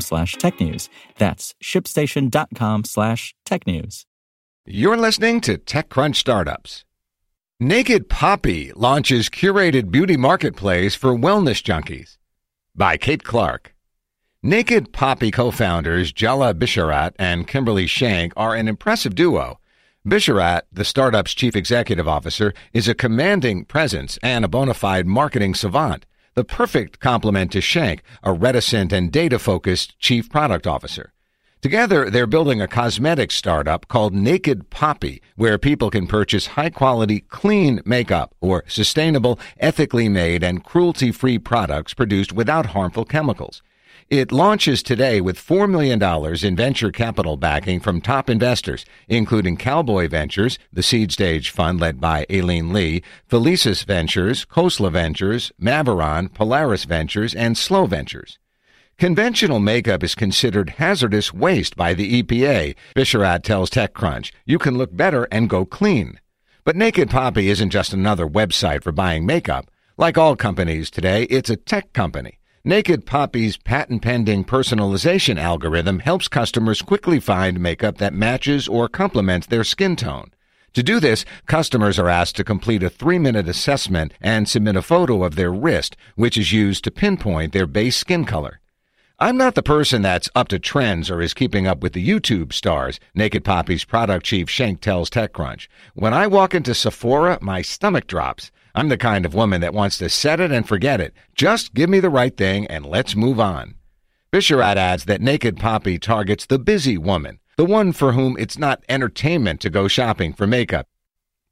slash tech news. That's shipstation.com slash tech news. You're listening to TechCrunch Startups. Naked Poppy launches curated beauty marketplace for wellness junkies by Kate Clark. Naked Poppy co-founders Jaleh Bisharat and Kimberly Shenk are an impressive duo. Bisharat, the startup's chief executive officer, is a commanding presence and a bona fide marketing savant, the perfect complement to Shenk, a reticent and data-focused chief product officer. Together, they're building a cosmetics startup called Naked Poppy, where people can purchase high quality, clean makeup or sustainable, ethically made, and cruelty free products produced without harmful chemicals. It launches today with $4 million in venture capital backing from top investors, including Cowboy Ventures, the seed stage fund led by Aileen Lee, Felicis Ventures, Khosla Ventures, Maveron, Polaris Ventures, and Slow Ventures. Conventional makeup is considered hazardous waste by the EPA, Bisharat tells TechCrunch. You can look better and go clean. But Naked Poppy isn't just another website for buying makeup. Like all companies today, it's a tech company. Naked Poppy's patent pending personalization algorithm helps customers quickly find makeup that matches or complements their skin tone. To do this, customers are asked to complete a three minute assessment and submit a photo of their wrist, which is used to pinpoint their base skin color. I'm not the person that's up to trends or is keeping up with the YouTube stars, Naked Poppy's product chief Shenk tells TechCrunch. When I walk into Sephora, my stomach drops. I'm the kind of woman that wants to set it and forget it. Just give me the right thing and let's move on. Bisharat adds that Naked Poppy targets the busy woman, the one for whom it's not entertainment to go shopping for makeup.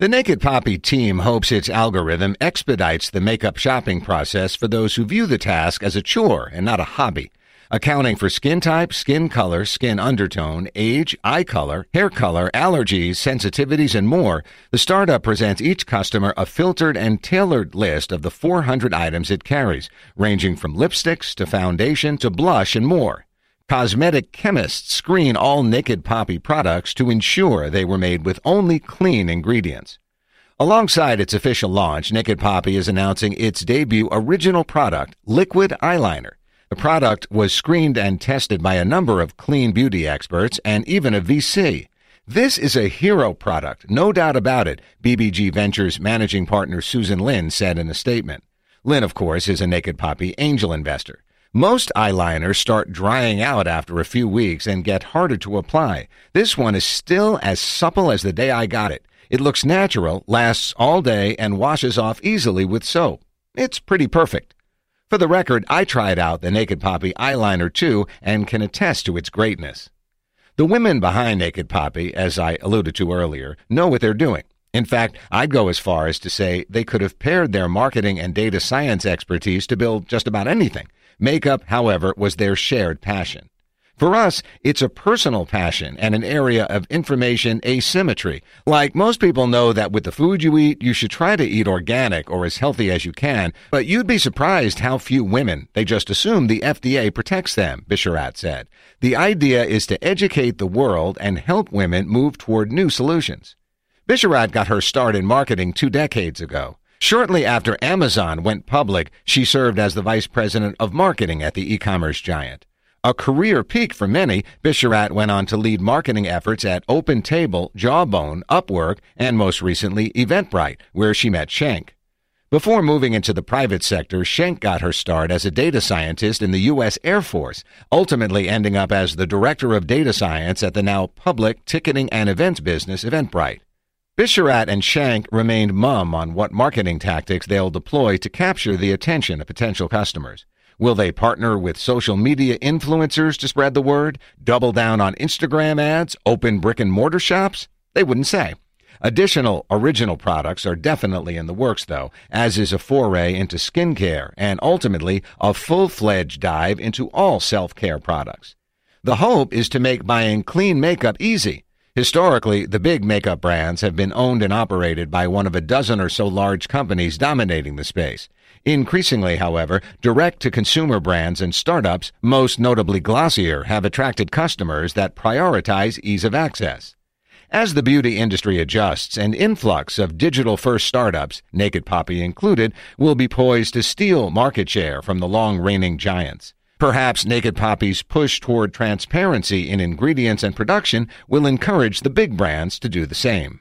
The Naked Poppy team hopes its algorithm expedites the makeup shopping process for those who view the task as a chore and not a hobby accounting for skin type, skin color, skin undertone, age, eye color, hair color, allergies, sensitivities, and more, the startup presents each customer a filtered and tailored list of the 400 items it carries, ranging from lipsticks to foundation to blush and more. Cosmetic chemists screen all Naked Poppy products to ensure they were made with only clean ingredients. Alongside its official launch, Naked Poppy is announcing its debut original product, Liquid Eyeliner. The product was screened and tested by a number of clean beauty experts and even a VC. This is a hero product, no doubt about it, BBG Ventures managing partner Susan Lin said in a statement. Lin, of course, is a Naked Poppy angel investor. Most eyeliners start drying out after a few weeks and get harder to apply. This one is still as supple as the day I got it. It looks natural, lasts all day, and washes off easily with soap. It's pretty perfect. For the record, I tried out the Naked Poppy eyeliner too and can attest to its greatness. The women behind Naked Poppy, as I alluded to earlier, know what they're doing. In fact, I'd go as far as to say they could have paired their marketing and data science expertise to build just about anything. Makeup, however, was their shared passion. For us, it's a personal passion and an area of information asymmetry. Like most people know that with the food you eat, you should try to eat organic or as healthy as you can, but you'd be surprised how few women, they just assume the FDA protects them, Bisharat said. The idea is to educate the world and help women move toward new solutions. Bisharat got her start in marketing two decades ago. Shortly after Amazon went public, she served as the vice president of marketing at the e-commerce giant. A career peak for many, Bisharat went on to lead marketing efforts at OpenTable, Jawbone, Upwork, and most recently Eventbrite, where she met Shenk. Before moving into the private sector, Shenk got her start as a data scientist in the U.S. Air Force, ultimately ending up as the director of data science at the now public ticketing and events business Eventbrite. Bisharat and Shenk remained mum on what marketing tactics they'll deploy to capture the attention of potential customers. Will they partner with social media influencers to spread the word? Double down on Instagram ads? Open brick and mortar shops? They wouldn't say. Additional original products are definitely in the works, though, as is a foray into skincare and ultimately a full fledged dive into all self care products. The hope is to make buying clean makeup easy. Historically, the big makeup brands have been owned and operated by one of a dozen or so large companies dominating the space. Increasingly, however, direct to consumer brands and startups, most notably Glossier, have attracted customers that prioritize ease of access. As the beauty industry adjusts, an influx of digital first startups, Naked Poppy included, will be poised to steal market share from the long reigning giants. Perhaps Naked Poppy's push toward transparency in ingredients and production will encourage the big brands to do the same.